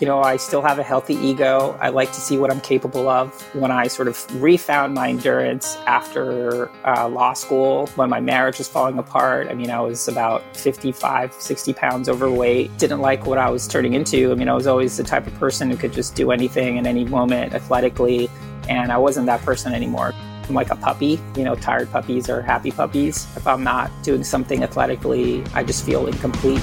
you know, I still have a healthy ego. I like to see what I'm capable of. When I sort of refound my endurance after uh, law school, when my marriage was falling apart, I mean, I was about 55, 60 pounds overweight, didn't like what I was turning into. I mean, I was always the type of person who could just do anything in any moment athletically, and I wasn't that person anymore. I'm like a puppy, you know, tired puppies or happy puppies. If I'm not doing something athletically, I just feel incomplete.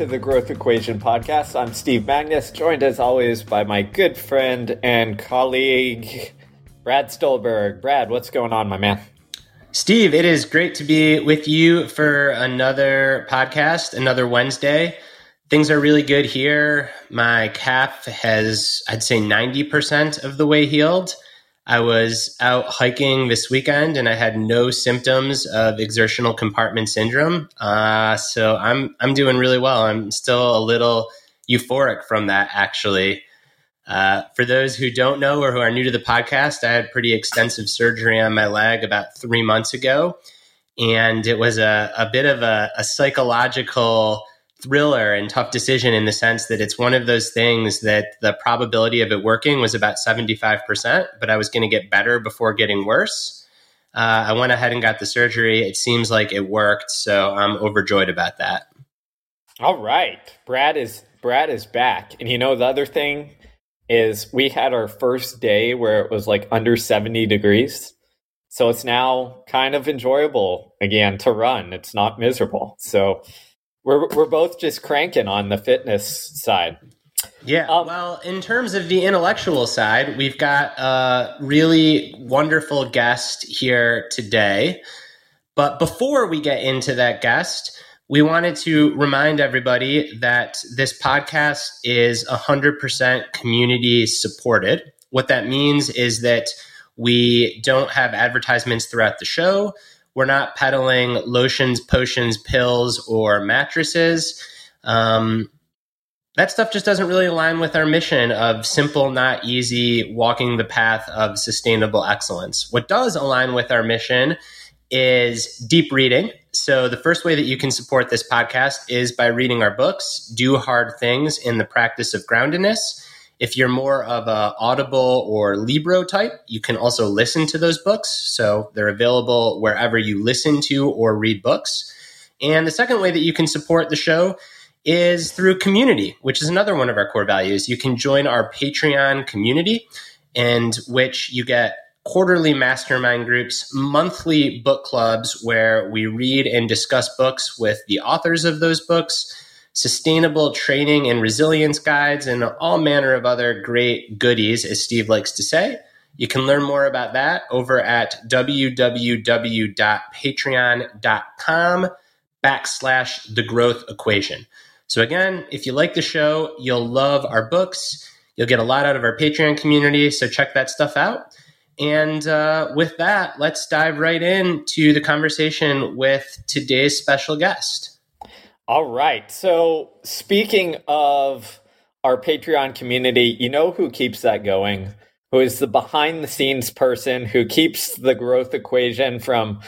To the Growth Equation podcast. I'm Steve Magness, joined as always by my good friend and colleague, Brad Stulberg. Brad, what's going on, my man? Steve, it is great to be with you for another podcast, another Wednesday. Things are really good here. My calf has, I'd say, 90% of the way healed. I was out hiking this weekend and I had no symptoms of exertional compartment syndrome. Uh, so I'm I'm doing really well. I'm still a little euphoric from that, actually. Uh, for those who don't know or who are new to the podcast, I had pretty extensive surgery on my leg about three months ago, and it was a, a bit of a, a psychological thriller and tough decision in the sense that it's one of those things that the probability of it working was about 75%, but I was going to get better before getting worse. Uh, I went ahead and got the surgery. It seems like it worked, so I'm overjoyed about that. All right. Brad is Brad is back. And you know the other thing is we had our first day where it was like under 70 degrees. So it's now kind of enjoyable again to run. It's not miserable. So we're we're both just cranking on the fitness side. Yeah. Um, well, in terms of the intellectual side, we've got a really wonderful guest here today. But before we get into that guest, we wanted to remind everybody that this podcast is 100% community supported. What that means is that we don't have advertisements throughout the show. We're not peddling lotions, potions, pills, or mattresses. Um, that stuff just doesn't really align with our mission of simple, not easy, walking the path of sustainable excellence. What does align with our mission is deep reading. So, the first way that you can support this podcast is by reading our books, Do Hard Things in the Practice of Groundedness. If you're more of a Audible or Libro type, you can also listen to those books. So they're available wherever you listen to or read books. And the second way that you can support the show is through community, which is another one of our core values. You can join our Patreon community, in which you get quarterly mastermind groups, monthly book clubs where we read and discuss books with the authors of those books sustainable training and resilience guides, and all manner of other great goodies, as Steve likes to say. You can learn more about that over at www.patreon.com backslash the growth equation. So again, if you like the show, you'll love our books. You'll get a lot out of our Patreon community. So check that stuff out. And uh, with that, let's dive right into the conversation with today's special guest. All right. So, speaking of our Patreon community, you know who keeps that going? Who is the behind the scenes person who keeps the growth equation from,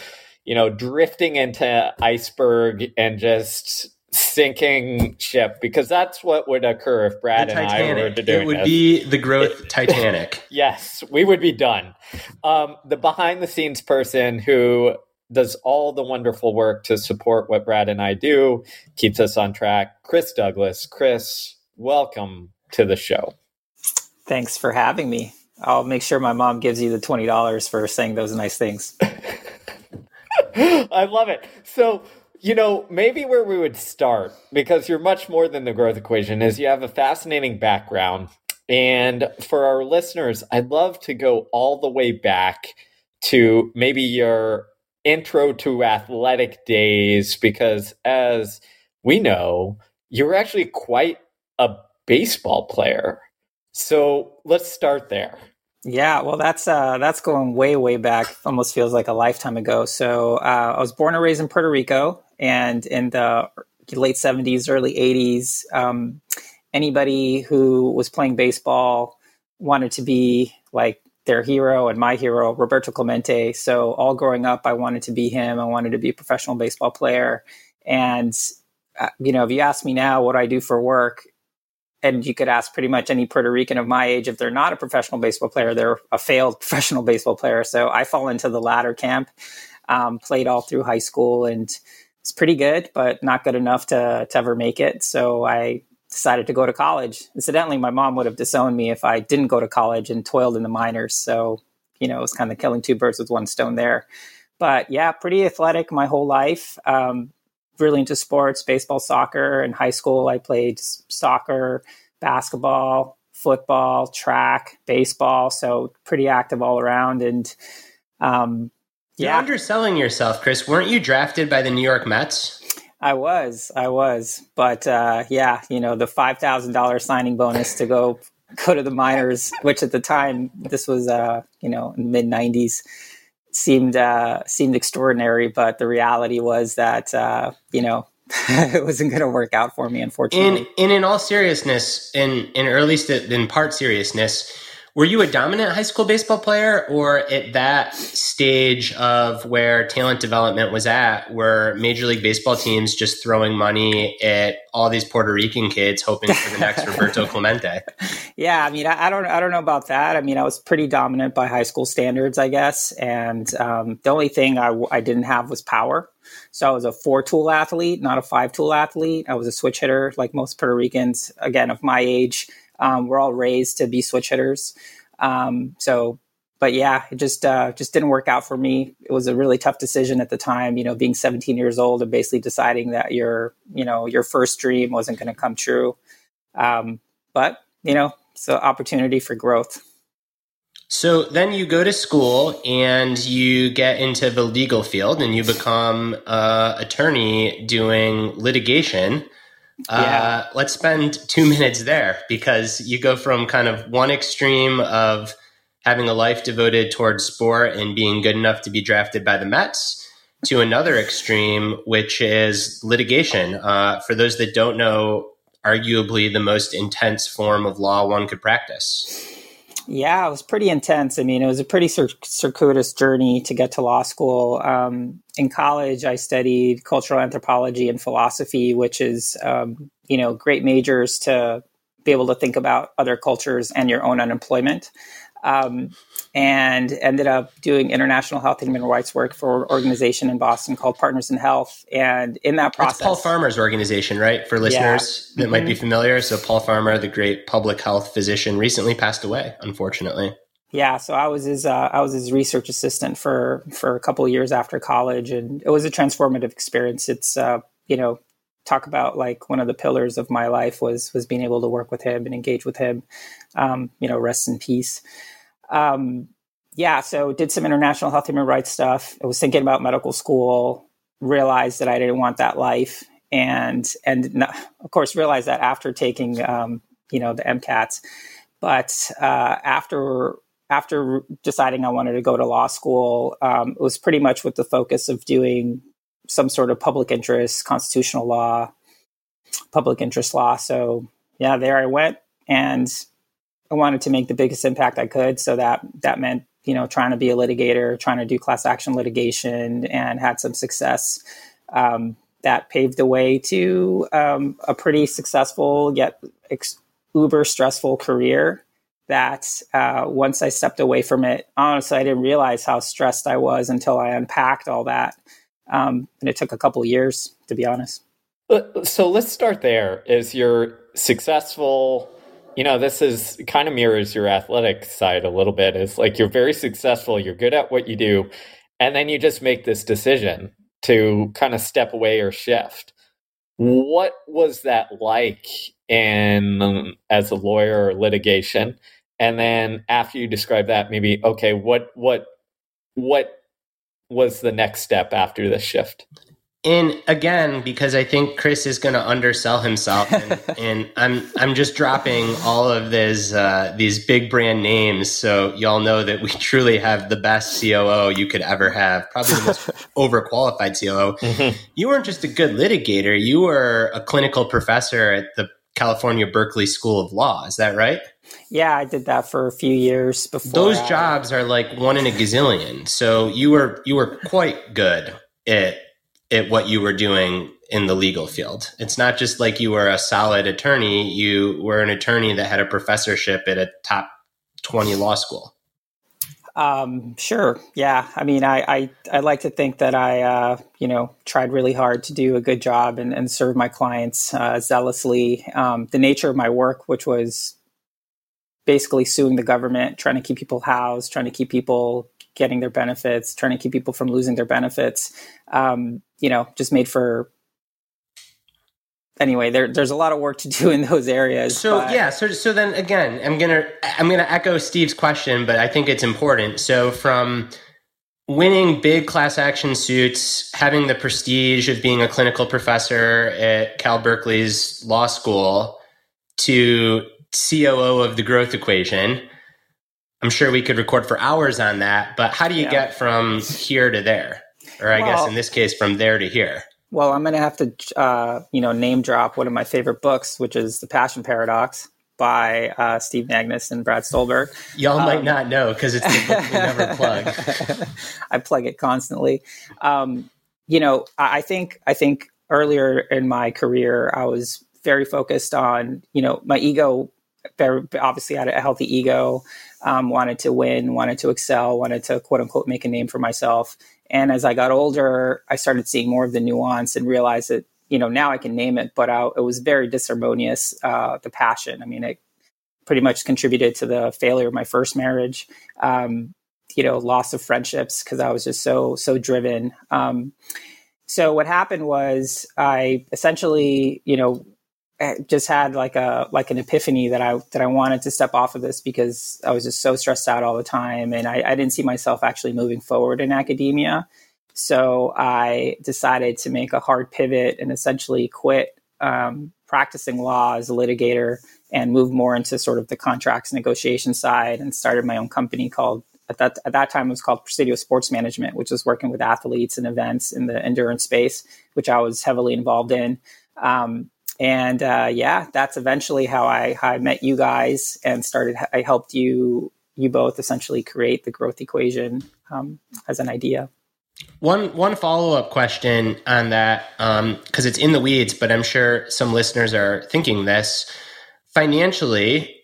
you know, drifting into iceberg and just sinking ship because that's what would occur if Brad and I were to do it. It would this. be the growth Titanic. yes, we would be done. Um, the behind the scenes person who does all the wonderful work to support what Brad and I do, keeps us on track. Chris Douglas. Chris, welcome to the show. Thanks for having me. I'll make sure my mom gives you the $20 for saying those nice things. I love it. So, you know, maybe where we would start, because you're much more than the growth equation, is you have a fascinating background. And for our listeners, I'd love to go all the way back to maybe your intro to athletic days because as we know, you're actually quite a baseball player. So let's start there. Yeah, well, that's uh, that's going way, way back. Almost feels like a lifetime ago. So uh, I was born and raised in Puerto Rico, and in the late '70s, early '80s, um, anybody who was playing baseball wanted to be like their hero and my hero, Roberto Clemente. So all growing up, I wanted to be him. I wanted to be a professional baseball player. And, uh, you know, if you ask me now what I do for work, and you could ask pretty much any Puerto Rican of my age if they're not a professional baseball player, they're a failed professional baseball player. So I fall into the latter camp. Um, played all through high school and it's pretty good, but not good enough to to ever make it. So I decided to go to college. Incidentally, my mom would have disowned me if I didn't go to college and toiled in the minors. So you know, it was kind of killing two birds with one stone there. But yeah, pretty athletic my whole life. Um, really into sports, baseball, soccer. In high school, I played soccer, basketball, football, track, baseball. So pretty active all around. And um, yeah. You're underselling yourself, Chris. Weren't you drafted by the New York Mets? I was, I was, but uh, yeah, you know, the five thousand dollars signing bonus to go go to the minors, which at the time this was, uh, you know, mid '90s seemed uh, seemed extraordinary, but the reality was that uh, you know it wasn't going to work out for me, unfortunately. In, in in all seriousness, in in or at least in part seriousness, were you a dominant high school baseball player, or at that stage of where talent development was at, were Major League Baseball teams just throwing money at all these Puerto Rican kids, hoping for the next Roberto Clemente? Yeah, I mean, I, I, don't, I don't know about that. I mean, I was pretty dominant by high school standards, I guess, and um, the only thing I, I didn't have was power. So I was a four tool athlete, not a five tool athlete. I was a switch hitter, like most Puerto Ricans, again, of my age um, we're all raised to be switch hitters. Um, so, but yeah, it just uh, just didn't work out for me. It was a really tough decision at the time. You know, being 17 years old and basically deciding that your you know your first dream wasn't going to come true. Um, but you know, it's an opportunity for growth. So then you go to school and you get into the legal field and you become an attorney doing litigation. Yeah. Uh, let's spend two minutes there because you go from kind of one extreme of having a life devoted towards sport and being good enough to be drafted by the Mets to another extreme, which is litigation. Uh, for those that don't know, arguably the most intense form of law one could practice. Yeah, it was pretty intense. I mean, it was a pretty cir- circuitous journey to get to law school. Um, in college, I studied cultural anthropology and philosophy, which is, um, you know, great majors to be able to think about other cultures and your own unemployment um, and ended up doing international health and human rights work for an organization in Boston called Partners in Health. And in that process, That's Paul Farmer's organization, right? For listeners yeah. that mm-hmm. might be mm-hmm. familiar, so Paul Farmer, the great public health physician, recently passed away, unfortunately. Yeah, so I was his uh, I was his research assistant for for a couple years after college, and it was a transformative experience. It's uh, you know talk about like one of the pillars of my life was was being able to work with him and engage with him. Um, you know, rest in peace um, yeah, so did some international health human rights stuff. I was thinking about medical school, realized that I didn't want that life, and and not, of course realized that after taking um, you know the MCATs, but uh, after after deciding I wanted to go to law school, um, it was pretty much with the focus of doing some sort of public interest, constitutional law, public interest law. So yeah, there I went, and I wanted to make the biggest impact I could. So that that meant you know trying to be a litigator, trying to do class action litigation, and had some success. Um, that paved the way to um, a pretty successful yet ex- uber stressful career. That uh, once I stepped away from it, honestly, I didn't realize how stressed I was until I unpacked all that, um, and it took a couple years to be honest. So let's start there. Is you're successful you know, this is kind of mirrors your athletic side a little bit. It's like you're very successful, you're good at what you do, and then you just make this decision to kind of step away or shift. What was that like in as a lawyer or litigation? And then after you describe that, maybe okay, what what what was the next step after the shift? And again, because I think Chris is going to undersell himself, and, and, I'm I'm just dropping all of these uh, these big brand names, so y'all know that we truly have the best COO you could ever have, probably the most overqualified COO. Mm-hmm. You weren't just a good litigator; you were a clinical professor at the California Berkeley School of Law. Is that right? Yeah, I did that for a few years before. Those I... jobs are like one in a gazillion. So you were you were quite good at at what you were doing in the legal field. It's not just like you were a solid attorney, you were an attorney that had a professorship at a top 20 law school. Um, sure. Yeah. I mean, I, I, I like to think that I, uh, you know, tried really hard to do a good job and, and serve my clients uh, zealously. Um, the nature of my work, which was basically suing the government, trying to keep people housed, trying to keep people getting their benefits, trying to keep people from losing their benefits, um, you know, just made for anyway, there, there's a lot of work to do in those areas. So but... yeah, so so then again, I'm gonna I'm gonna echo Steve's question, but I think it's important. So from winning big class action suits, having the prestige of being a clinical professor at Cal Berkeley's law school, to COO of the growth equation. I'm sure we could record for hours on that, but how do you yeah. get from here to there? Or I well, guess in this case, from there to here? Well, I'm going to have to, uh, you know, name drop one of my favorite books, which is The Passion Paradox by uh, Steve Magness and Brad Stulberg. Y'all um, might not know because it's the book we never plug. I plug it constantly. Um, you know, I think I think earlier in my career, I was very focused on, you know, my ego. Very, obviously, had a healthy ego. Um, wanted to win, wanted to excel, wanted to quote unquote make a name for myself. And as I got older, I started seeing more of the nuance and realized that, you know, now I can name it, but I, it was very disharmonious, uh, the passion. I mean, it pretty much contributed to the failure of my first marriage, um, you know, loss of friendships because I was just so, so driven. Um, so what happened was I essentially, you know, just had like a like an epiphany that I that I wanted to step off of this because I was just so stressed out all the time, and I, I didn't see myself actually moving forward in academia. So I decided to make a hard pivot and essentially quit um, practicing law as a litigator and move more into sort of the contracts negotiation side and started my own company called at that at that time it was called Presidio Sports Management, which was working with athletes and events in the endurance space, which I was heavily involved in. Um, and uh, yeah, that's eventually how I, how I met you guys and started. I helped you you both essentially create the growth equation um, as an idea. One one follow up question on that because um, it's in the weeds, but I'm sure some listeners are thinking this financially.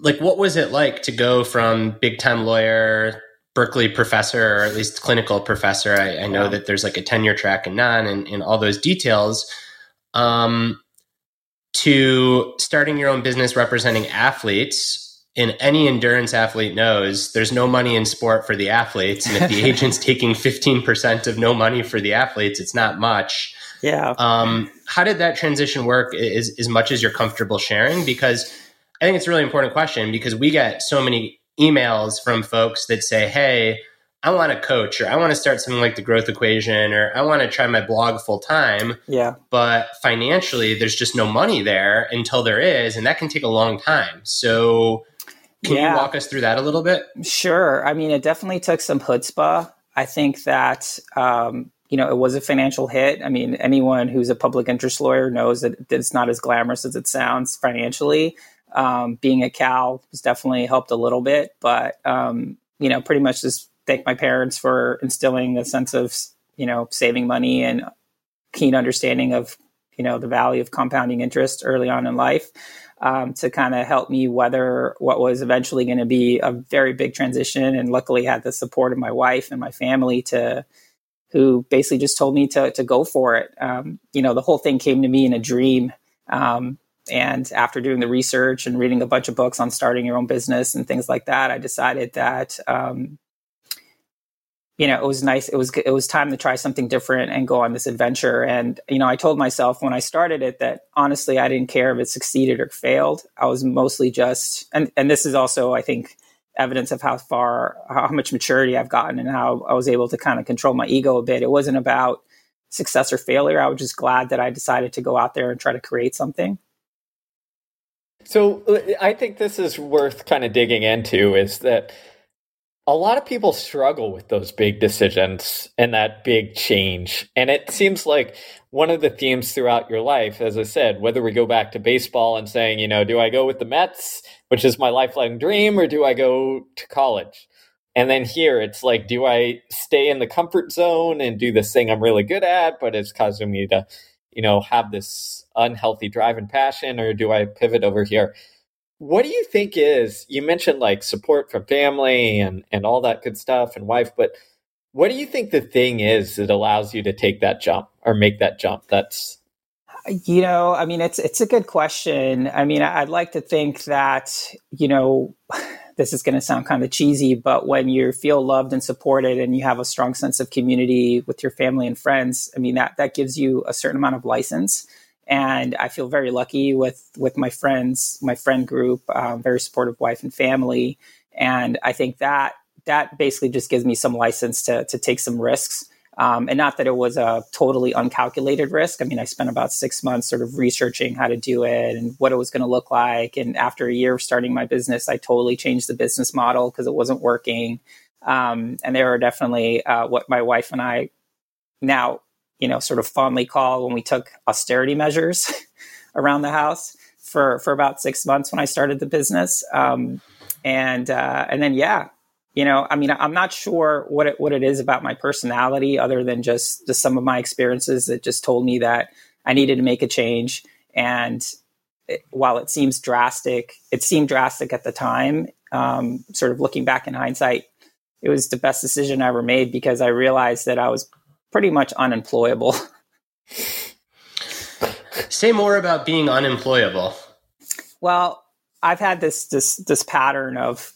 Like, what was it like to go from big time lawyer, Berkeley professor, or at least clinical professor? I, I know yeah. that there's like a tenure track and non, and, and all those details um, to starting your own business representing athletes. And any endurance athlete knows there's no money in sport for the athletes. And if the agent's taking 15% of no money for the athletes, it's not much. Yeah. Um, how did that transition work as, as much as you're comfortable sharing? Because I think it's a really important question because we get so many emails from folks that say, Hey, I want to coach or I want to start something like the growth equation or I want to try my blog full time. Yeah. But financially, there's just no money there until there is. And that can take a long time. So, can yeah. you walk us through that a little bit? Sure. I mean, it definitely took some chutzpah. I think that, um, you know, it was a financial hit. I mean, anyone who's a public interest lawyer knows that it's not as glamorous as it sounds financially. Um, being a Cal has definitely helped a little bit, but, um, you know, pretty much just thank my parents for instilling a sense of you know saving money and keen understanding of you know the value of compounding interest early on in life um, to kind of help me weather what was eventually going to be a very big transition. And luckily had the support of my wife and my family to who basically just told me to, to go for it. Um, you know the whole thing came to me in a dream um, and after doing the research and reading a bunch of books on starting your own business and things like that i decided that um, you know, it was nice. It was it was time to try something different and go on this adventure. And you know, I told myself when I started it that honestly, I didn't care if it succeeded or failed. I was mostly just, and and this is also, I think, evidence of how far, how much maturity I've gotten, and how I was able to kind of control my ego a bit. It wasn't about success or failure. I was just glad that I decided to go out there and try to create something. So uh, I think this is worth kind of digging into. Is that a lot of people struggle with those big decisions and that big change. And it seems like one of the themes throughout your life, as I said, whether we go back to baseball and saying, you know, do I go with the Mets, which is my lifelong dream, or do I go to college? And then here it's like, do I stay in the comfort zone and do this thing I'm really good at, but it's causing me to, you know, have this unhealthy drive and passion, or do I pivot over here? What do you think is, you mentioned like support from family and, and all that good stuff and wife, but what do you think the thing is that allows you to take that jump or make that jump? That's, you know, I mean, it's it's a good question. I mean, I'd like to think that you know, this is going to sound kind of cheesy, but when you feel loved and supported, and you have a strong sense of community with your family and friends, I mean, that that gives you a certain amount of license and I feel very lucky with with my friends, my friend group, um, very supportive wife and family, and I think that that basically just gives me some license to to take some risks. Um, and not that it was a totally uncalculated risk. I mean, I spent about six months sort of researching how to do it and what it was going to look like. And after a year of starting my business, I totally changed the business model because it wasn't working. Um, and there are definitely uh, what my wife and I now you know, sort of fondly call when we took austerity measures around the house for for about six months when I started the business. Um, and uh, and then yeah, you know, I mean, I'm not sure what it what it is about my personality, other than just just some of my experiences that just told me that I needed to make a change. And it, while it seems drastic, it seemed drastic at the time. Um, sort of looking back in hindsight, it was the best decision I ever made because I realized that I was pretty much unemployable. Say more about being unemployable. Well, I've had this this this pattern of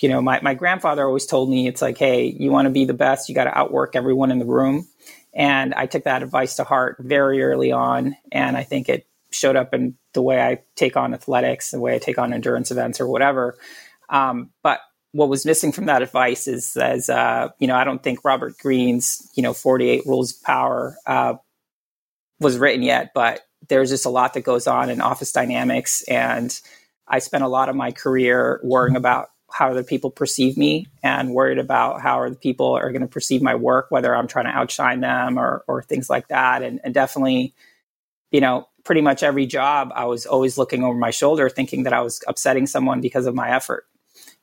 you know, my, my grandfather always told me it's like, hey, you want to be the best, you got to outwork everyone in the room. And I took that advice to heart very early on. And I think it showed up in the way I take on athletics, the way I take on endurance events or whatever. Um, but what was missing from that advice is as uh, you know i don't think robert greene's you know 48 rules of power uh, was written yet but there's just a lot that goes on in office dynamics. And i spent a lot of my career worrying about how other people perceive me and worried about how other people are going to perceive my work whether i'm trying to outshine them or, or things like that. And, and definitely you know pretty much every job i was always looking over my shoulder thinking that i was upsetting someone because of my effort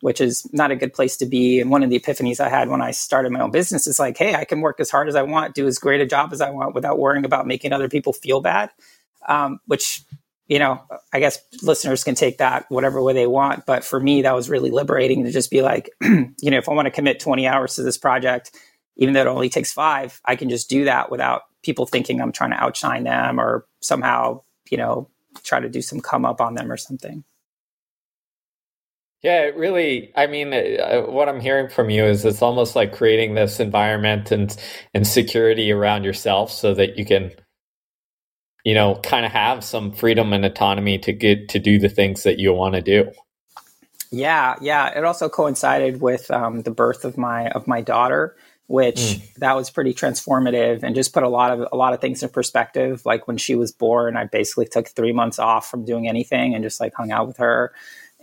which is not a good place to be. And one of the epiphanies I had when I started my own business is like, hey, I can work as hard as I want, do as great a job as I want without worrying about making other people feel bad. Um, which, you know, I guess listeners can take that whatever way they want. But for me, that was really liberating to just be like, you know, if I want to commit 20 hours to this project, even though it only takes five, I can just do that without people thinking I'm trying to outshine them or somehow, you know, try to do some come up on them or something. Yeah, it really. I mean, uh, what I'm hearing from you is it's almost like creating this environment and and security around yourself so that you can, you know, kind of have some freedom and autonomy to get to do the things that you want to do. Yeah, yeah. It also coincided with um, the birth of my of my daughter, which mm. that was pretty transformative and just put a lot of a lot of things in perspective. Like when she was born, I basically took three months off from doing anything and just like hung out with her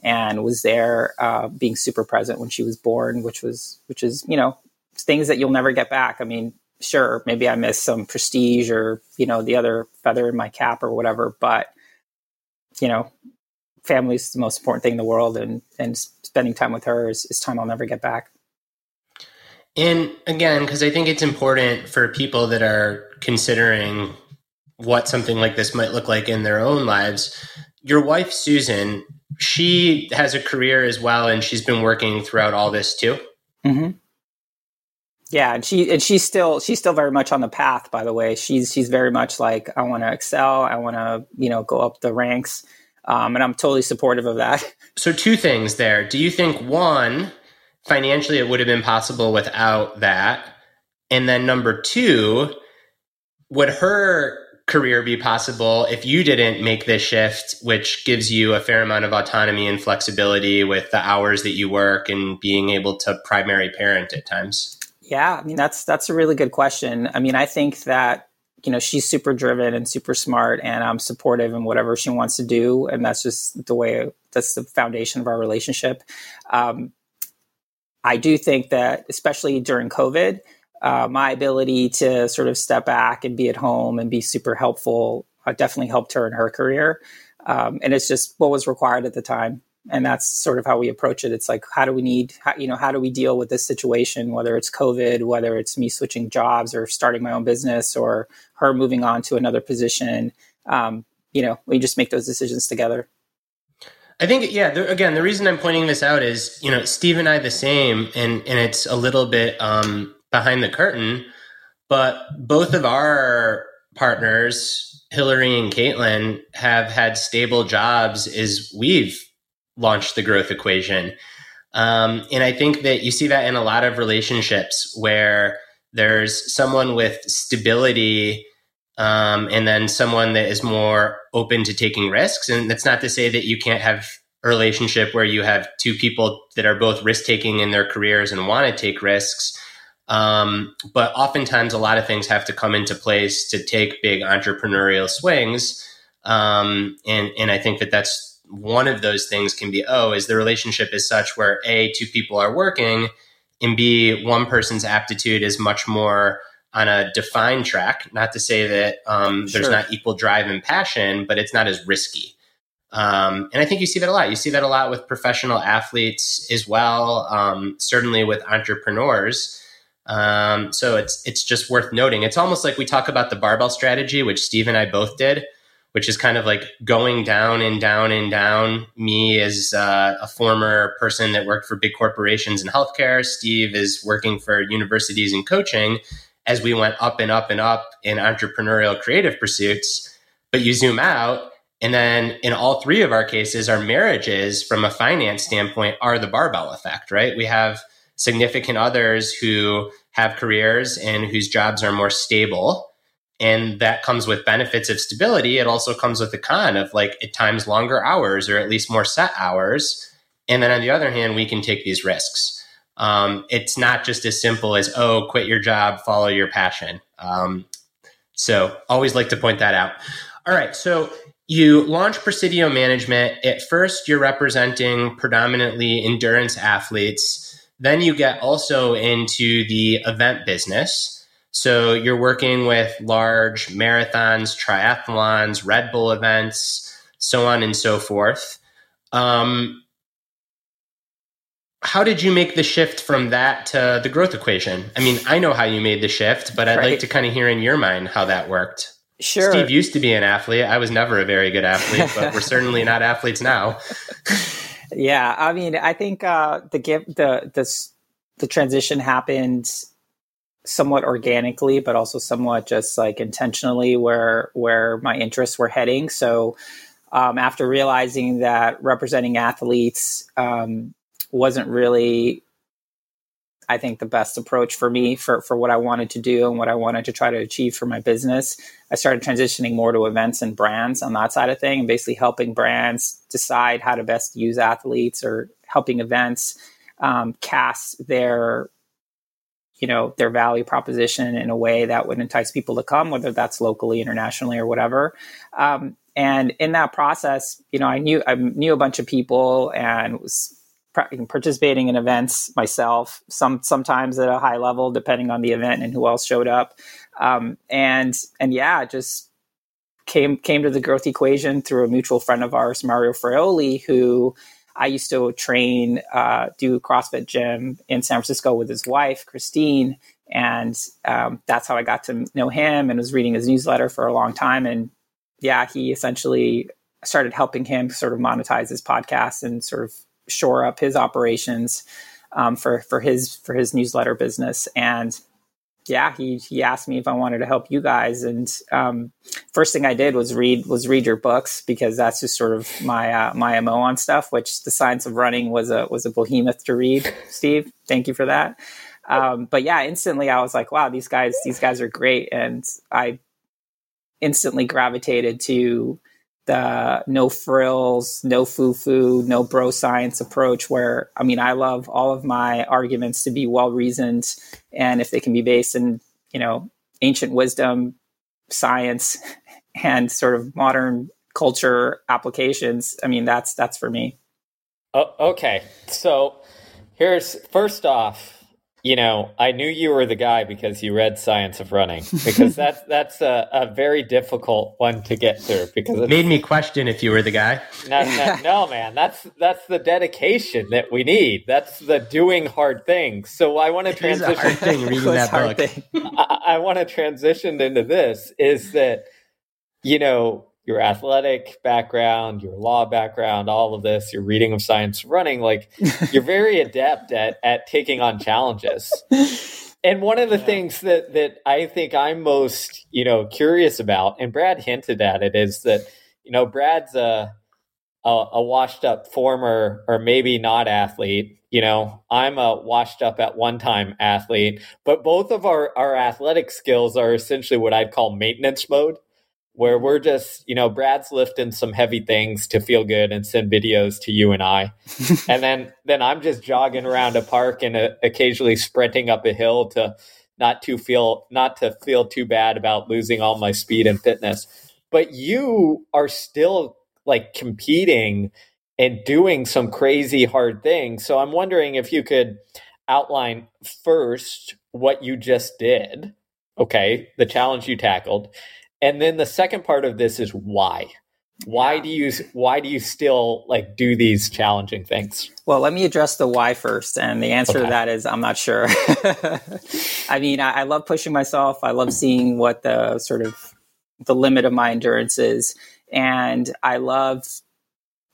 and was there uh, being super present when she was born, which was which is you know things that you'll never get back. I mean, sure, maybe I miss some prestige or you know the other feather in my cap or whatever, but you know, family is the most important thing in the world, and and spending time with her is, is time I'll never get back. And again, because I think it's important for people that are considering what something like this might look like in their own lives. Your wife, Susan, she has a career as well, and she's been working throughout all this too. Mm-hmm. Yeah, and she and she's still she's still very much on the path. By the way, she's she's very much like I want to excel. I want to you know go up the ranks, um, and I'm totally supportive of that. So two things there. Do you think one financially it would have been possible without that, and then number two, would her career be possible if you didn't make this shift, which gives you a fair amount of autonomy and flexibility with the hours that you work and being able to primary parent at times? Yeah, I mean that's that's a really good question. I mean, I think that you know she's super driven and super smart, and I'm supportive in whatever she wants to do, and that's just the way that's the foundation of our relationship. Um, I do think that, especially during COVID, uh, my ability to sort of step back and be at home and be super helpful uh, definitely helped her in her career. Um, and it's just what was required at the time. And that's sort of how we approach it. It's like, how do we need, how, you know, how do we deal with this situation, whether it's COVID, whether it's me switching jobs or starting my own business or her moving on to another position. Um, you know, we just make those decisions together. I think, yeah. Again, the reason I'm pointing this out is, you know, Steve and I the same, and and it's a little bit um, behind the curtain, but both of our partners, Hillary and Caitlin, have had stable jobs as we've launched the growth equation. Um, and I think that you see that in a lot of relationships where there's someone with stability um, and then someone that is more open to taking risks. And that's not to say that you can't have a relationship where you have two people that are both risk taking in their careers and want to take risks. Um, but oftentimes, a lot of things have to come into place to take big entrepreneurial swings. Um, and and I think that that's one of those things can be oh, is the relationship is such where a two people are working, and b one person's aptitude is much more on a defined track. Not to say that um, there's sure. not equal drive and passion, but it's not as risky. Um, and I think you see that a lot. You see that a lot with professional athletes as well. Um, certainly with entrepreneurs. Um, so it's it's just worth noting. It's almost like we talk about the barbell strategy, which Steve and I both did, which is kind of like going down and down and down. Me as uh, a former person that worked for big corporations in healthcare. Steve is working for universities and coaching. As we went up and up and up in entrepreneurial creative pursuits, but you zoom out, and then in all three of our cases, our marriages from a finance standpoint are the barbell effect, right? We have significant others who have careers and whose jobs are more stable. And that comes with benefits of stability. It also comes with the con of like at times longer hours or at least more set hours. And then on the other hand, we can take these risks. Um, it's not just as simple as, oh, quit your job, follow your passion. Um, so always like to point that out. All right. So you launch Presidio Management. At first, you're representing predominantly endurance athletes then you get also into the event business. So you're working with large marathons, triathlons, Red Bull events, so on and so forth. Um, how did you make the shift from that to the growth equation? I mean, I know how you made the shift, but I'd right. like to kind of hear in your mind how that worked. Sure. Steve used to be an athlete. I was never a very good athlete, but we're certainly not athletes now. Yeah, I mean, I think uh, the give the the the transition happened somewhat organically, but also somewhat just like intentionally, where where my interests were heading. So, um, after realizing that representing athletes um, wasn't really I think the best approach for me for, for what I wanted to do and what I wanted to try to achieve for my business. I started transitioning more to events and brands on that side of thing and basically helping brands decide how to best use athletes or helping events um, cast their you know their value proposition in a way that would entice people to come whether that's locally internationally or whatever um, and in that process you know i knew i knew a bunch of people and was participating in events myself, some sometimes at a high level, depending on the event and who else showed up. Um, and and yeah, just came came to the growth equation through a mutual friend of ours, Mario Fraioli, who I used to train, uh, do CrossFit gym in San Francisco with his wife, Christine. And um, that's how I got to know him and was reading his newsletter for a long time. And yeah, he essentially started helping him sort of monetize his podcast and sort of shore up his operations um, for for his for his newsletter business. And yeah, he he asked me if I wanted to help you guys. And um, first thing I did was read was read your books because that's just sort of my uh, my mo on stuff. Which the science of running was a was a behemoth to read. Steve, thank you for that. Um, but yeah, instantly I was like, wow, these guys these guys are great, and I instantly gravitated to the no frills, no foo foo, no bro science approach. Where I mean, I love all of my arguments to be well reasoned, and if they can be based in you know ancient wisdom, science, and sort of modern culture applications, I mean that's that's for me. Oh, okay, so Here's first off, you know, I knew you were the guy because you read Science of Running because that's that's a, a very difficult one to get through because it made me question if you were the guy. No, no, no, man, that's that's the dedication that we need. That's the doing hard things. So I want to transition. hard thing reading that book. I, I want to transition into this. Is that you know your athletic background, your law background, all of this, your reading of science running, like you're very adept at at taking on challenges. And one of the yeah. things that that I think I'm most, you know, curious about, and Brad hinted at it, is that, you know, Brad's a a, a washed up former or maybe not athlete. You know, I'm a washed up at one time athlete, but both of our, our athletic skills are essentially what I'd call maintenance mode where we're just, you know, Brad's lifting some heavy things to feel good and send videos to you and I. and then then I'm just jogging around a park and uh, occasionally sprinting up a hill to not to feel not to feel too bad about losing all my speed and fitness. But you are still like competing and doing some crazy hard things. So I'm wondering if you could outline first what you just did. Okay, the challenge you tackled and then the second part of this is why. Why do you why do you still like do these challenging things? Well, let me address the why first, and the answer okay. to that is I'm not sure. I mean, I, I love pushing myself. I love seeing what the sort of the limit of my endurance is, and I love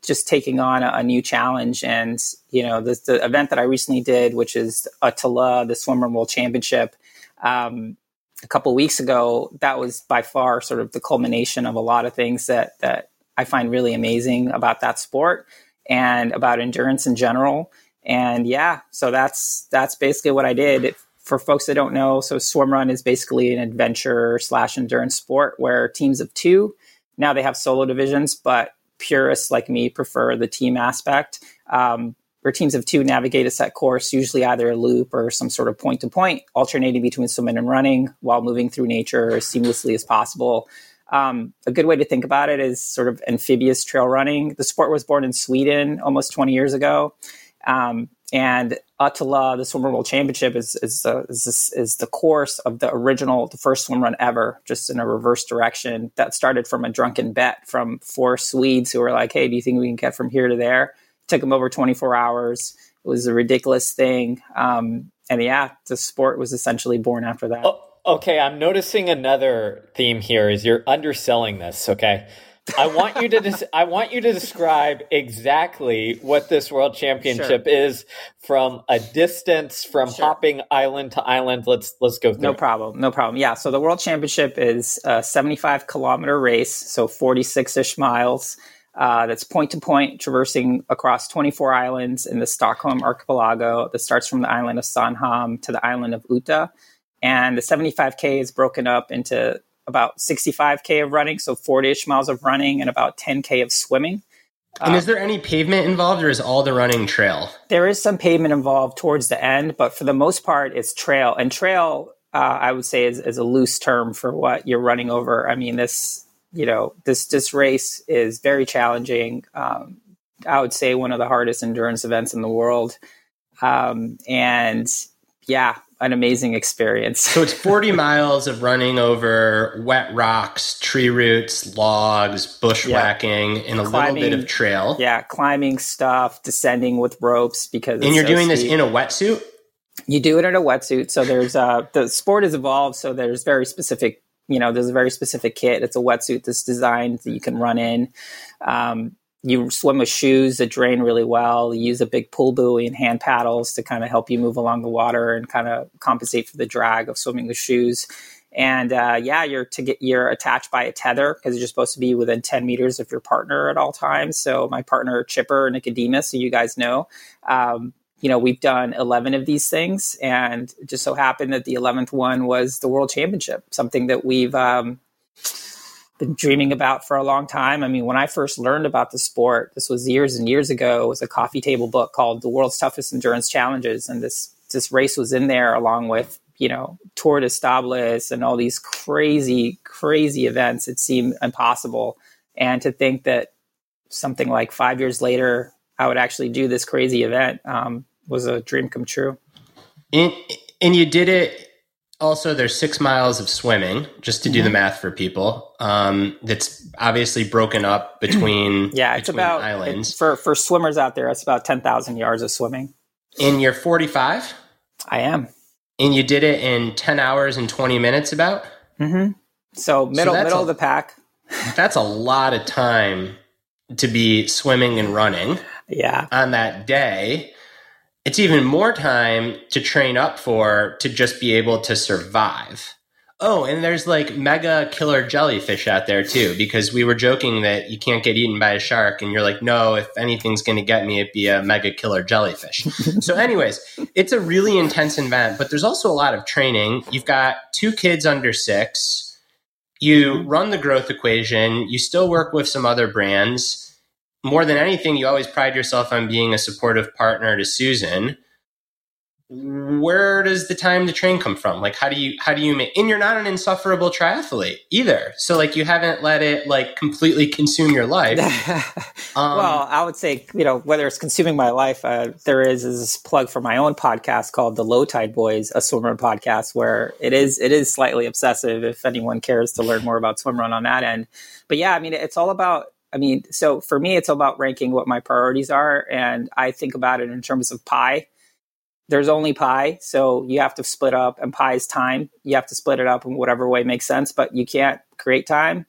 just taking on a, a, new challenge. And you know, the, the event that I recently did, which is ÖTILLÖ, the Swimrun World Championship. Um, a couple weeks ago, that was by far sort of the culmination of a lot of things that that I find really amazing about that sport and about endurance in general. And yeah, so that's that's basically what I did. It, for folks that don't know, so swim run is basically an adventure slash endurance sport where teams of two. Now they have solo divisions, but purists like me prefer the team aspect. Um, where teams of two navigate a set course, usually either a loop or some sort of point to point, alternating between swimming and running while moving through nature as seamlessly as possible. Um, a good way to think about it is sort of amphibious trail running. The sport was born in Sweden almost 20 years ago. Um, and ÖTILLÖ, the Swim World Championship, is is, uh, is, is the course of the original, the first swim run ever, just in a reverse direction. That started from a drunken bet from four Swedes who were like, "Hey, do you think we can get from here to there?" Took them over 24 hours. It was a ridiculous thing. Um, and yeah, the sport was essentially born after that. Oh, okay, I'm noticing another theme here is you're underselling this, okay? I want you to des- I want you to describe exactly what this world championship sure. is from a distance from sure. hopping island to island. Let's let's go through. No problem. No problem. Yeah, so the world championship is a 75 kilometer race, so 46ish miles uh, that's point to point, traversing across 24 islands in the Stockholm archipelago that starts from the island of Sandhamn to the island of Utö. And the 75K is broken up into about 65K of running, so 40 ish miles of running and about 10K of swimming. And is there any pavement involved or is all the running trail? There is some pavement involved towards the end, but for the most part, it's trail. And trail, uh, I would say, is, is a loose term for what you're running over. I mean, this you know, this this race is very challenging. Um, I would say one of the hardest endurance events in the world, um, and yeah, an amazing experience. so it's 40 miles of running over wet rocks, tree roots, logs, bushwhacking, yeah. and a climbing, little bit of trail. Yeah, climbing stuff, descending with ropes because. And you're so doing steep. this in a wetsuit. You do it in a wetsuit. So there's uh, the sport has evolved. So there's very specific you know, there's a very specific kit. It's a wetsuit that's designed that you can run in. Um, you swim with shoes that drain really well. You use a big pull buoy and hand paddles to kind of help you move along the water and kind of compensate for the drag of swimming with shoes. And uh, yeah, you're to get you're attached by a tether because you're supposed to be within 10 meters of your partner at all times. So my partner Chipper Nicodemus, who you guys know, um, you know, we've done 11 of these things, and it just so happened that the 11th one was the World Championship, something that we've um, been dreaming about for a long time. I mean, when I first learned about the sport, this was years and years ago, it was a coffee table book called The World's Toughest Endurance Challenges, and this this race was in there along with you know Tour de Stables and all these crazy, crazy events. It seemed impossible, and to think that something like five years later, I would actually do this crazy event. Um, was a dream come true. And, and you did it also there's six miles of swimming just to do mm-hmm. the math for people um, that's obviously broken up between yeah it's between about islands. it, for for swimmers out there it's about 10000 yards of swimming. And you're 45 i am. And you did it in 10 hours and 20 minutes about? Mm-hmm. so middle so middle a, of the pack. That's a lot of time to be swimming and running yeah. on that day it's even more time to train up for to just be able to survive. Oh, and there's like mega killer jellyfish out there too, because we were joking that you can't get eaten by a shark, and you're like, no, if anything's going to get me, it'd be a mega killer jellyfish. so, anyways, it's a really intense event, but there's also a lot of training. You've got two kids under six. You run the growth equation. You still work with some other brands more than anything, you always pride yourself on being a supportive partner to Susan. Where does the time to train come from? Like, how do you how do you make? And you're not an insufferable triathlete either. So, like, you haven't let it like completely consume your life. um, well, I would say you know whether it's consuming my life, uh, there is is this plug for my own podcast called the Low Tide Boyz, a swim run podcast, where it is it is slightly obsessive. If anyone cares to learn more about swim run on that end, but yeah, I mean, it's all about I mean, so for me, it's about ranking what my priorities are. And I think about it in terms of pie. There's only pie. So you have to split up, and pie is time. You have to split it up in whatever way makes sense, but you can't create time.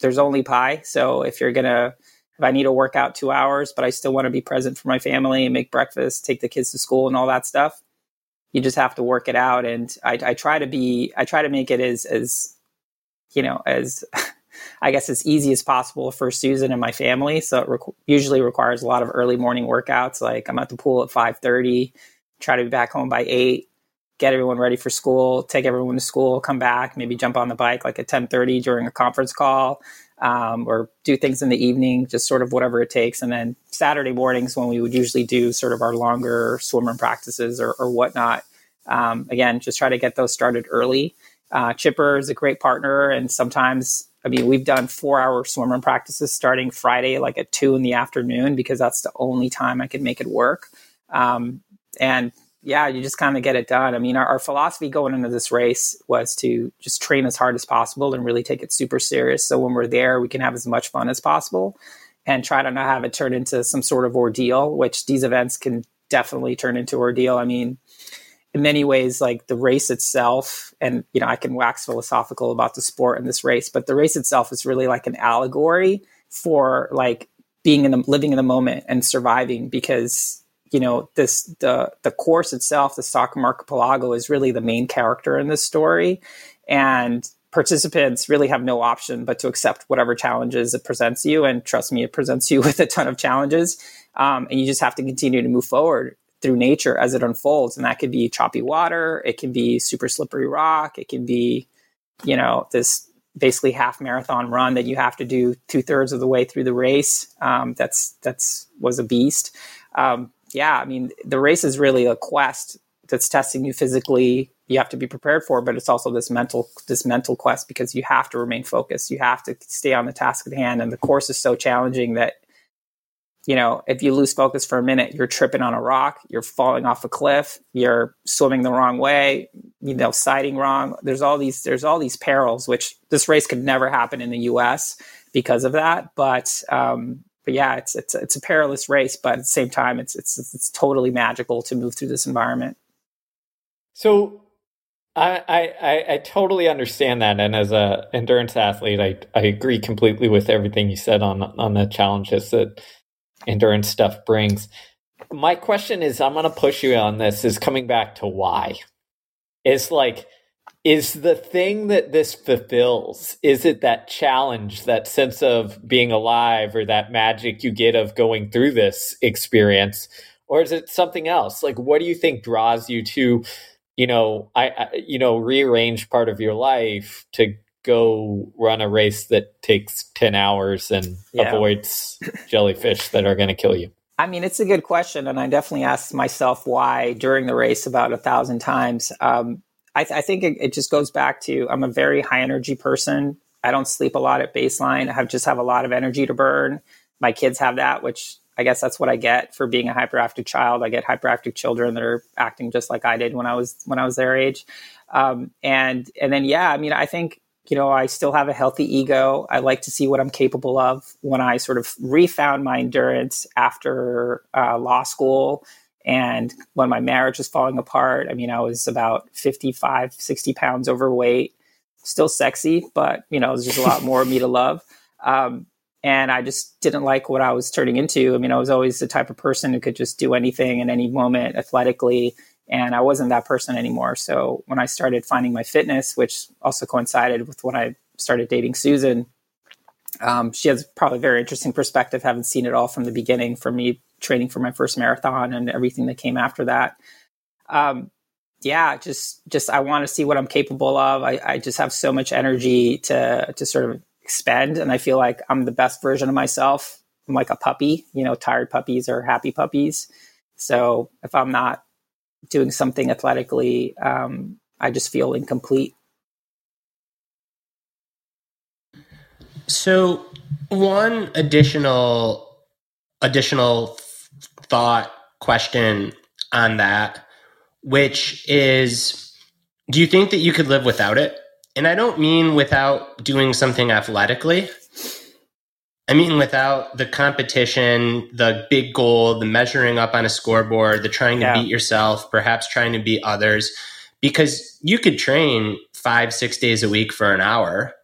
There's only pie. So if you're going to, if I need to work out two hours, but I still want to be present for my family and make breakfast, take the kids to school and all that stuff, you just have to work it out. And I, I try to be, I try to make it as, as, you know, as I guess as easy as possible for Susan and my family. So it usually requires a lot of early morning workouts. Like I'm at the pool at 5:30, try to be back home by eight, get everyone ready for school, take everyone to school, come back, maybe jump on the bike like at 10:30 during a conference call, um, or do things in the evening, just sort of whatever it takes. And then Saturday mornings when we would usually do sort of our longer swim run practices or, or whatnot. Um, again, just try to get those started early. Uh, Chipper is a great partner, and sometimes I mean, we've done four hour swim run practices starting Friday, like at two in the afternoon, because that's the only time I can make it work. Um, and yeah, you just kind of get it done. I mean, our, our, philosophy going into this race was to just train as hard as possible and really take it super serious. So when we're there, we can have as much fun as possible and try to not have it turn into some sort of ordeal, which these events can definitely turn into ordeal. I mean, in many ways like the race itself and you know i can wax philosophical about the sport and this race but the race itself is really like an allegory for like being in the living in the moment and surviving because you know this the the course itself the Stock Stockholm archipelago is really the main character in this story and participants really have no option but to accept whatever challenges it presents you and trust me it presents you with a ton of challenges um, and you just have to continue to move forward through nature as it unfolds. And that could be choppy water, it can be super slippery rock, it can be, you know, this basically half marathon run that you have to do two thirds of the way through the race. Um, that's that's was a beast. Um, yeah, I mean, the race is really a quest that's testing you physically. You have to be prepared for, but it's also this mental this mental quest because you have to remain focused. You have to stay on the task at hand, and the course is so challenging that you know, if you lose focus for a minute, you're tripping on a rock, you're falling off a cliff, you're swimming the wrong way, you know, sighting wrong. There's all these there's all these perils, which this race could never happen in the U.S. because of that. But um, but yeah, it's it's it's a perilous race, but at the same time, it's it's it's totally magical to move through this environment. So I, I, I totally understand that, and as a endurance athlete, I, I agree completely with everything you said on on the challenges that endurance stuff brings. My question is I'm going to push you on this is coming back to why. Is like is the thing that this fulfills is it that challenge that sense of being alive or that magic you get of going through this experience or is it something else like what do you think draws you to you know I, I you know rearrange part of your life to go run a race that takes 10 hours and yeah. avoids jellyfish that are going to kill you? I mean, it's a good question. And I definitely asked myself why during the race about a thousand times. Um, I, th- I, think it, it, just goes back to I'm a very high energy person. I don't sleep a lot at baseline. I have just have a lot of energy to burn. My kids have that, which I guess that's what I get for being a hyperactive child. I get hyperactive children that are acting just like I did when I was when I was their age. Um, and and then yeah, I mean, I think you know I still have a healthy ego. I like to see what I'm capable of. When I sort of refound my endurance after uh, law school and when my marriage was falling apart, I mean, I was about 55, 60 pounds overweight, still sexy, but you know, there's just a lot more of me to love. Um, and I just didn't like what I was turning into. I mean, I was always the type of person who could just do anything in any moment athletically and I wasn't that person anymore. So when I started finding my fitness, which also coincided with when I started dating Susan, um, she has probably a very interesting perspective, having seen it all from the beginning, from me training for my first marathon and everything that came after that. Um, yeah, just just I want to see what I'm capable of. I, I just have so much energy to to sort of expend, and I feel like I'm the best version of myself. I'm like a puppy, you know. Tired puppies are happy puppies. So if I'm not doing something athletically, um, I just feel incomplete. So, one additional additional thought question on that, which is, do you think that you could live without it? And I don't mean without doing something athletically. I mean, without the competition, the big goal, the measuring up on a scoreboard, the trying to yeah. beat yourself, perhaps trying to beat others, because you could train five, six days a week for an hour.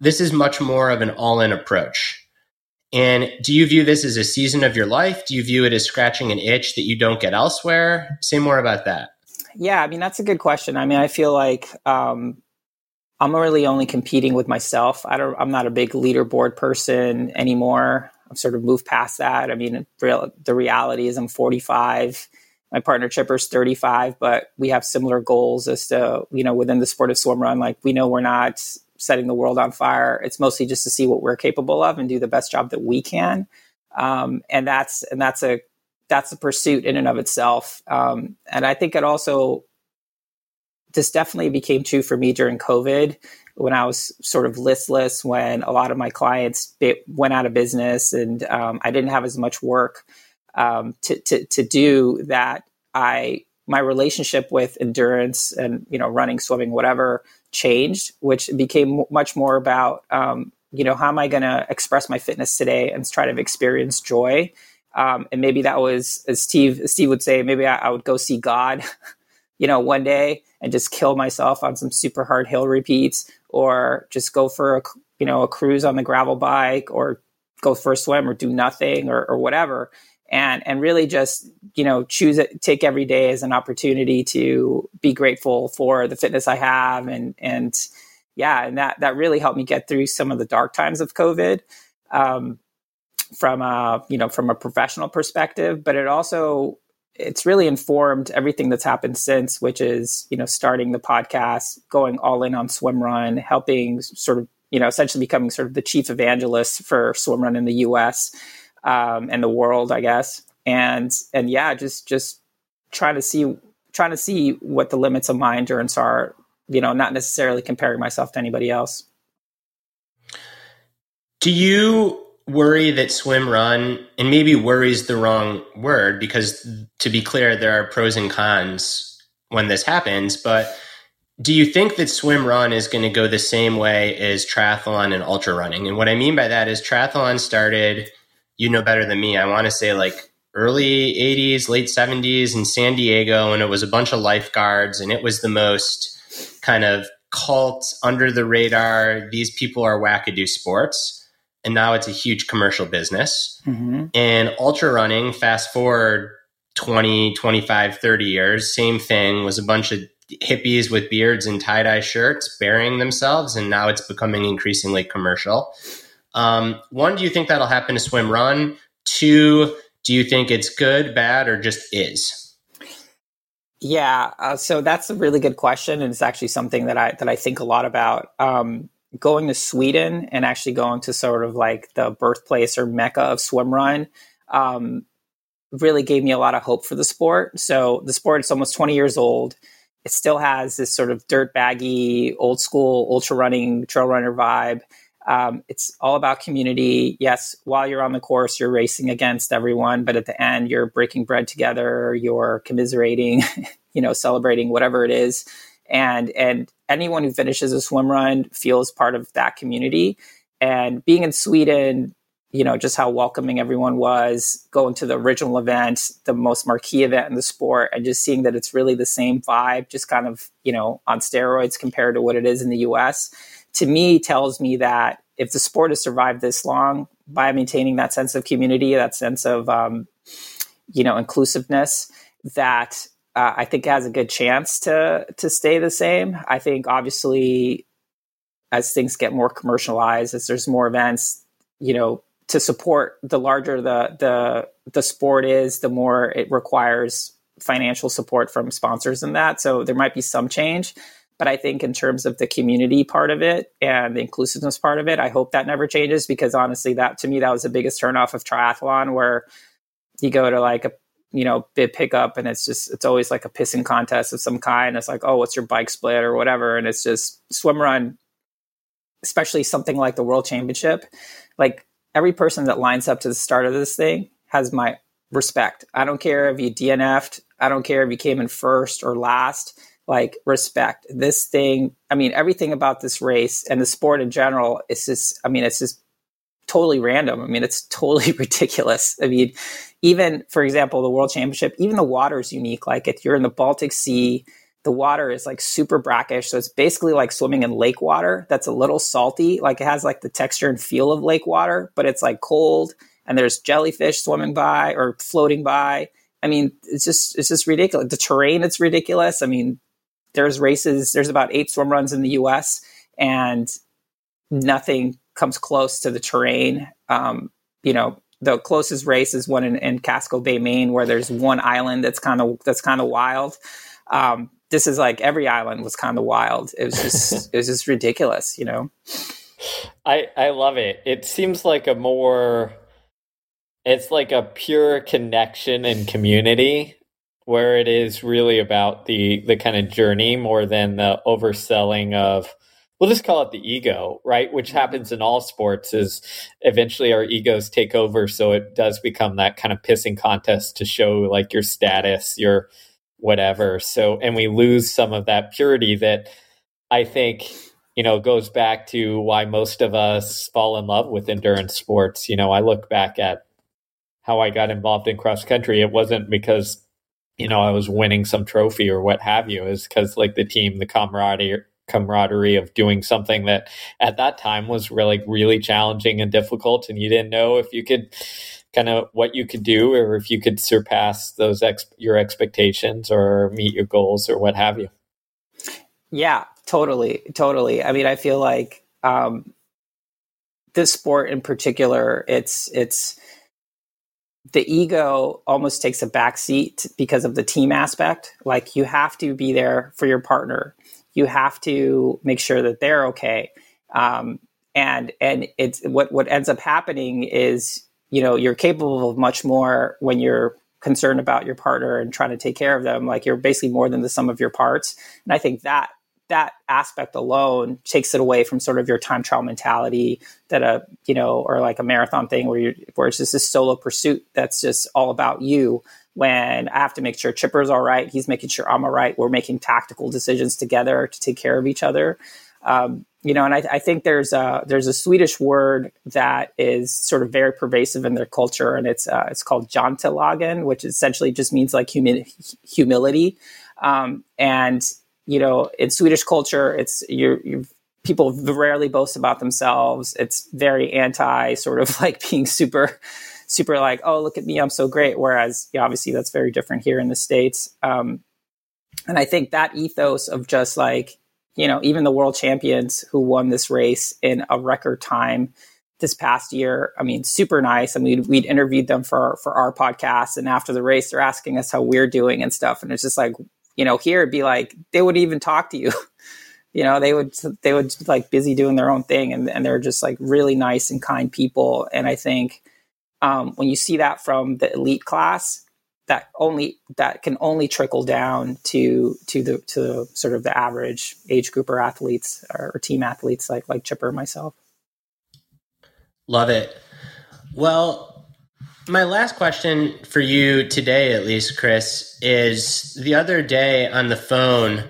This is much more of an all in approach. And do you view this as a season of your life? Do you view it as scratching an itch that you don't get elsewhere? Say more about that. Yeah, I mean, that's a good question. I mean, I feel like um, I'm really only competing with myself. I don't, I'm not a big leaderboard person anymore. I've sort of moved past that. I mean, real, the reality is I'm 45. My partner Chipper's 35, but we have similar goals as to, you know, within the sport of swim run. Like we know we're not setting the world on fire. It's mostly just to see what we're capable of and do the best job that we can. Um, and that's, and that's a, that's a pursuit in and of itself. Um, and I think it also this definitely became true for me during COVID when I was sort of listless, when a lot of my clients went out of business and um, I didn't have as much work um, to, to, to do that. I my relationship with endurance and you know running, swimming, whatever changed, which became much more about um, you know how am I going to express my fitness today and try to experience joy. Um, and maybe that was, as Steve Steve would say, maybe I, I would go see God, you know, one day and just kill myself on some super hard hill repeats or just go for a you know a cruise on the gravel bike or go for a swim or do nothing or, or whatever. And and really just you know choose it take every day as an opportunity to be grateful for the fitness i have. And and yeah and that that really helped me get through some of the dark times of covid um, from a you know from a professional perspective. But it also it's really informed everything that's happened since, which is, you know, starting the podcast, going all in on swim run, helping sort of, you know, essentially becoming sort of the chief evangelist for swim run in the US um, and the world, I guess. And, and yeah, just, just trying to see, trying to see what the limits of my endurance are, you know, not necessarily comparing myself to anybody else. Do you worry that swim run and maybe worries the wrong word because to be clear there are pros and cons when this happens but do you think that swim run is going to go the same way as triathlon and ultra running? And what i mean by that is triathlon started you know better than me i want to say like early 80s late 70s in san diego and it was a bunch of lifeguards and it was the most kind of cult under the radar these people are wackadoo sports and now it's a huge commercial business. Mm-hmm. And ultra running, fast forward 20, 25, 30 years, same thing, was a bunch of hippies with beards and tie dye shirts burying themselves, and now it's becoming increasingly commercial. Um, one, do you think that'll happen to swim run? Two, do you think it's good, bad, or just is? Yeah, uh, so that's a really good question, and it's actually something that I that I think a lot about. Um, going to Sweden and actually going to sort of like the birthplace or mecca of swim run um, really gave me a lot of hope for the sport. So the sport is almost 20 years old. It still has this sort of dirt baggy, old school ultra running trail runner vibe. Um, it's all about community. Yes, while you're on the course, you're racing against everyone, but at the end, you're breaking bread together. You're commiserating, you know, celebrating whatever it is, and and anyone who finishes a swim run feels part of that community. And being in Sweden, you know, just how welcoming everyone was, going to the original event, the most marquee event in the sport, and just seeing that it's really the same vibe, just kind of, you know, on steroids compared to what it is in the US, to me tells me that if the sport has survived this long by maintaining that sense of community, that sense of, um, you know, inclusiveness, that uh, I think it has a good chance to to stay the same. I think obviously as things get more commercialized, as there's more events, you know, to support the larger the the the sport is, the more it requires financial support from sponsors and that. So there might be some change. But I think in terms of the community part of it and the inclusiveness part of it, I hope that never changes because honestly, that to me, that was the biggest turnoff of triathlon where you go to like a you know bib pickup and it's just it's always like a pissing contest of some kind. It's like, oh, what's your bike split or whatever, and it's just swim run, especially something like the World Championship. Like every person that lines up to the start of this thing has my respect. I don't care if you DNF'd. I don't care if you came in first or last. Like respect this thing. I mean, everything about this race and the sport in general is just. I mean, it's just totally random. I mean, it's totally ridiculous. I mean, even for example, the World Championship, even the water is unique. Like if you're in the Baltic Sea the water is like super brackish. So it's basically like swimming in lake water that's a little salty. Like it has like the texture and feel of lake water, but it's like cold and there's jellyfish swimming by or floating by. I mean, it's just it's just ridiculous. The terrain it's ridiculous. I mean, there's races, there's about eight swim runs in the US and nothing comes close to the terrain. Um, you know, the closest race is one in, in Casco Bay, Maine, where there's one island that's kind of that's kind of wild. Um, this is like every island was kind of wild. It was just it was just ridiculous, you know. I I love it. It seems like a more it's like a pure connection and community where it is really about the the kind of journey more than the overselling of we'll just call it the ego, right? Which mm-hmm. happens in all sports is eventually our egos take over so it does become that kind of pissing contest to show like your status, your whatever. So, and we lose some of that purity that I think, you know, goes back to why most of us fall in love with endurance sports. You know, I look back at how I got involved in cross country. It wasn't because, you know, I was winning some trophy or what have you. Is because like the team, the camaraderie, camaraderie of doing something that at that time was really really challenging and difficult and you didn't know if you could kind of what you could do or if you could surpass those ex- your expectations or meet your goals or what have you. Yeah totally totally. I mean i feel like um, this sport in particular it's it's the ego almost takes a backseat because of the team aspect. Like you have to be there for your partner you have to make sure that they're okay. Um, and and it's what what ends up happening is you know you're capable of much more when you're concerned about your partner and trying to take care of them. Like you're basically more than the sum of your parts. And i think that that aspect alone takes it away from sort of your time trial mentality that a you know or like a marathon thing where you where it's just this solo pursuit that's just all about you when i have to make sure chipper's all right he's making sure i'm all right we're making tactical decisions together to take care of each other um, you know, and I, I, think there's a there's a Swedish word that is sort of very pervasive in their culture, and it's uh, it's called jantelagen, which essentially just means like humi- humility. Um, and you know, in Swedish culture, it's you you people rarely boast about themselves. It's very anti sort of like being super super like oh look at me i'm so great whereas yeah, obviously that's very different here in the states um, and i think that ethos of just like you know, even the world champions who won this race in a record time this past year. I mean, super nice. I mean, we'd interviewed them for for our podcast, and after the race, they're asking us how we're doing and stuff. And it's just like, you know, here it'd be like they would even talk to you. you know, they would they would like busy doing their own thing, and and they're just like really nice and kind people. And I think um, when you see that from the elite class, that only that can only trickle down to to the to sort of the average age group or athletes or, or team athletes like like Chipper myself. Love it. Well, my last question for you today, at least, Chris, is the other day on the phone,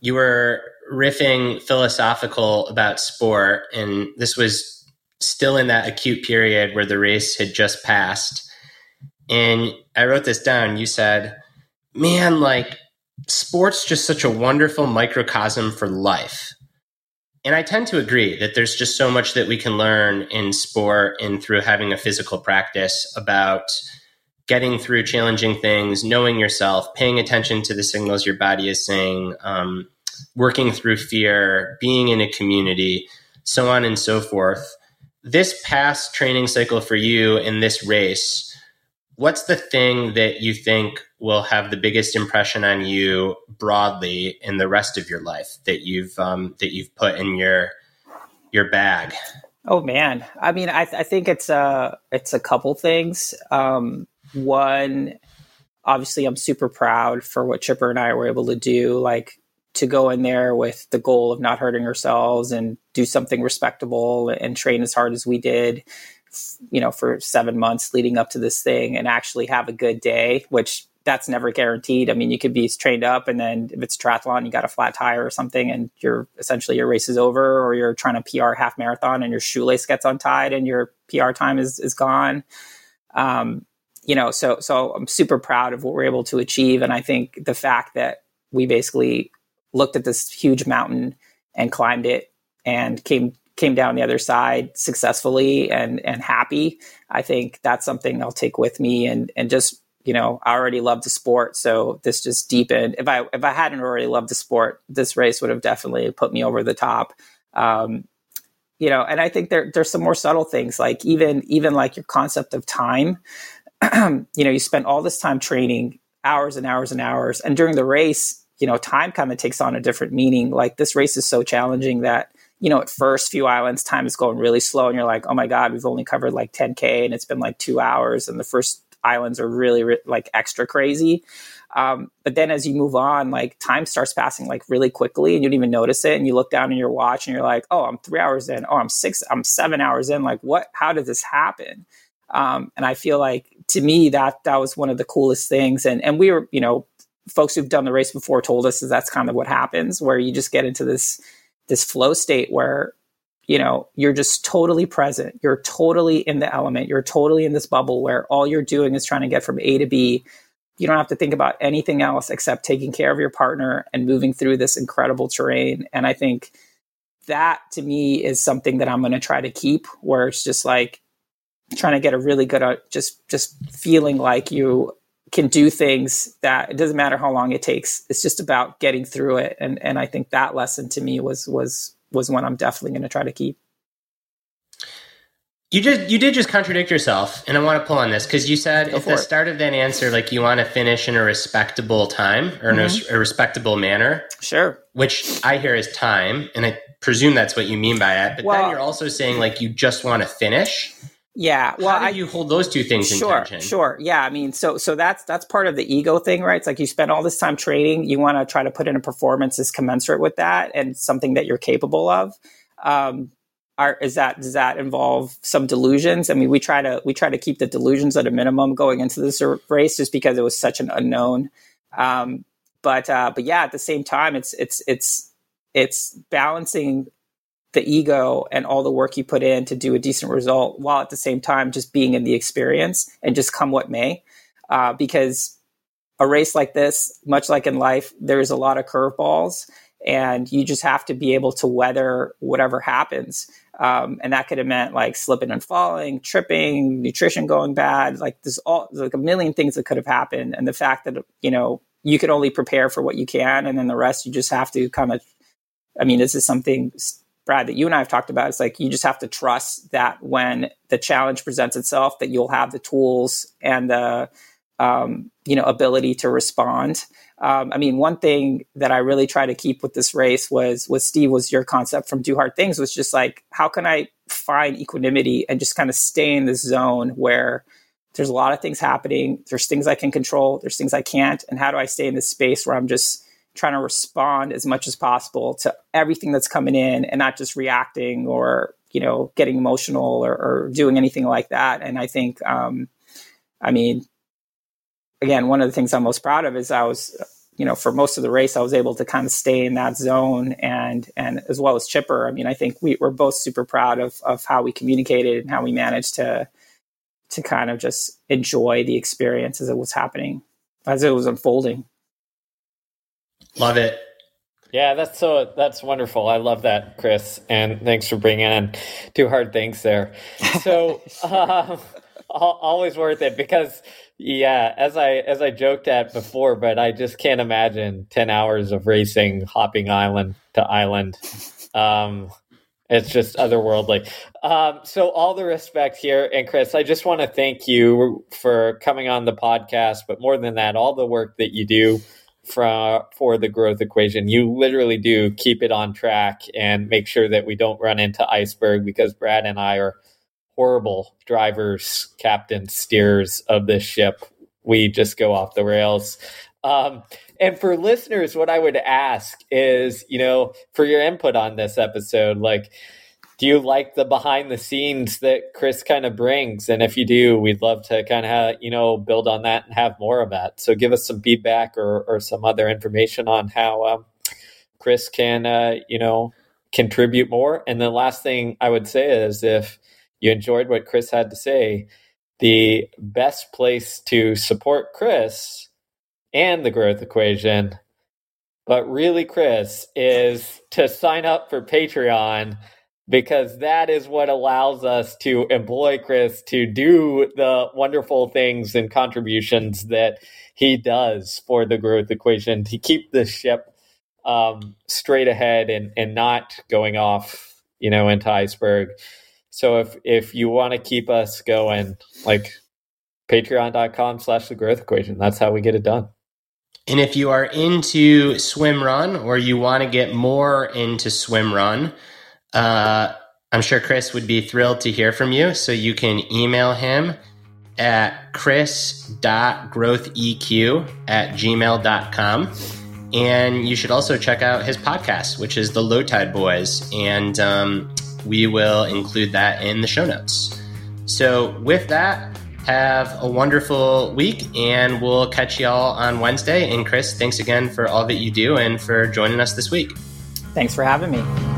you were riffing philosophical about sport, and this was still in that acute period where the race had just passed. And I wrote this down. You said, Man, like, sport's just such a wonderful microcosm for life. And I tend to agree that there's just so much that we can learn in sport and through having a physical practice about getting through challenging things, knowing yourself, paying attention to the signals your body is saying, um, working through fear, being in a community, so on and so forth. This past training cycle for you in this race, what's the thing that you think will have the biggest impression on you broadly in the rest of your life that you've um, that you've put in your your bag? Oh man, I mean, I, I think it's a it's a couple things. Um, one, obviously, I'm super proud for what Chipper and I were able to do. Like to go in there with the goal of not hurting ourselves and do something respectable and train as hard as we did you know, for seven months leading up to this thing and actually have a good day, which that's never guaranteed. I mean, you could be trained up and then if it's triathlon, you got a flat tire or something and you're essentially your race is over or you're trying to PR half marathon and your shoelace gets untied and your PR time is, is gone. Um, you know, so, so I'm super proud of what we're able to achieve. And I think the fact that we basically looked at this huge mountain and climbed it and came came down the other side successfully and and happy. I think that's something I'll take with me and and just you know I already love the sport, so this just deepened. If I if I hadn't already loved the sport, this race would have definitely put me over the top. Um, you know, and I think there there's some more subtle things like even even like your concept of time. you know, you spend all this time training, hours and hours and hours, and during the race, you know, time kind of takes on a different meaning. Like this race is so challenging that you know, at first few islands, time is going really slow, and you're like, oh my god, we've only covered like 10k, and it's been like two hours, and the first islands are really re- like extra crazy. Um, but then as you move on, like time starts passing like really quickly, and you don't even notice it. And you look down in your watch, and you're like, oh, I'm three hours in. Oh, I'm six. I'm seven hours in. Like, what? How did this happen? Um, and I feel like to me that that was one of the coolest things. And and we were, you know, folks who've done the race before told us is that's kind of what happens, where you just get into this this flow state where you know you're just totally present. You're totally in the element. You're totally in this bubble where all you're doing is trying to get from a to b. You don't have to think about anything else except taking care of your partner and moving through this incredible terrain. And i think that to me is something that i'm going to try to keep where it's just like trying to get a really good uh, just just feeling like you can do things that it doesn't matter how long it takes. It's just about getting through it. And and I think that lesson to me was was was one I'm definitely going to try to keep. You just you did just contradict yourself, and I want to pull on this because you said Go at the it. start of that answer, like you want to finish in a respectable time or mm-hmm. in a, a respectable manner. Sure. Which I hear is time, and I presume that's what you mean by it. But well, then you're also saying like you just want to finish. Yeah. Well, How do I, you hold those two things sure, in tension? Sure. Yeah. I mean, so so that's that's part of the ego thing, right? It's like you spend all this time training, you want to try to put in a performance that's commensurate with that and something that you're capable of. Um, are, is that does that involve some delusions? I mean, we try to we try to keep the delusions at a minimum going into this race, just because it was such an unknown. Um, but uh, but yeah, at the same time, it's it's it's it's balancing the ego and all the work you put in to do a decent result while at the same time just being in the experience and just come what may. Uh, because a race like this, much like in life, there's a lot of curveballs and you just have to be able to weather whatever happens. Um, and that could have meant like slipping and falling, tripping, nutrition going bad. Like there's all like a million things that could have happened. And the fact that, you know, you can only prepare for what you can. And then the rest, you just have to kind of, I mean, this is something Brad, that you and I have talked about. It's like you just have to trust that when the challenge presents itself, that you'll have the tools and the um, you know ability to respond. Um, I mean, one thing that I really try to keep with this race was was Steve was your concept from Do Hard Things was just like how can I find equanimity and just kind of stay in this zone where there's a lot of things happening. There's things I can control. There's things I can't. And how do I stay in this space where I'm just trying to respond as much as possible to everything that's coming in and not just reacting or you know, getting emotional or, or doing anything like that. And I think, um, I mean, again, one of the things I'm most proud of is I was, you know, for most of the race, I was able to kind of stay in that zone and, and as well as Chipper. I mean, I think we, we're both super proud of, of how we communicated and how we managed to, to kind of just enjoy the experience as it was happening, as it was unfolding. Love it. Yeah, that's so that's wonderful. I love that, Chris, and thanks for bringing in Do Hard Things there. So uh, always worth it because yeah, as I as I joked at before, but I just can't imagine ten hours of racing, hopping island to island. Um, it's just otherworldly. Um, so all the respect here, and Chris, I just want to thank you for coming on the podcast, but more than that, all the work that you do for for the growth equation. You literally do keep it on track and make sure that we don't run into iceberg because Brad and I are horrible drivers, captains, steers of this ship. We just go off the rails. Um, and for listeners, what I would ask is, you know, for your input on this episode, like, do you like the behind the scenes that Chris kind of brings? And if you do, we'd love to kind of, you know, build on that and have more of that. So give us some feedback or, or some other information on how um, Chris can, uh, you know, contribute more. And the last thing I would say is if you enjoyed what Chris had to say, the best place to support Chris and the growth equation, but really, Chris, is to sign up for Patreon because that is what allows us to employ Chris to do the wonderful things and contributions that he does for the growth equation to keep the ship um, straight ahead and, and not going off, you know, into iceberg. So if if you want to keep us going, like patreon.com slash the growth equation, that's how we get it done. And if you are into swim run or you want to get more into swim run, uh, I'm sure Chris would be thrilled to hear from you. So you can email him at chris.growtheq at gmail.com. And you should also check out his podcast, which is The Low Tide Boyz. And um, we will include that in the show notes. So, with that, have a wonderful week, and we'll catch y'all on Wednesday. And Chris, thanks again for all that you do and for joining us this week. Thanks for having me.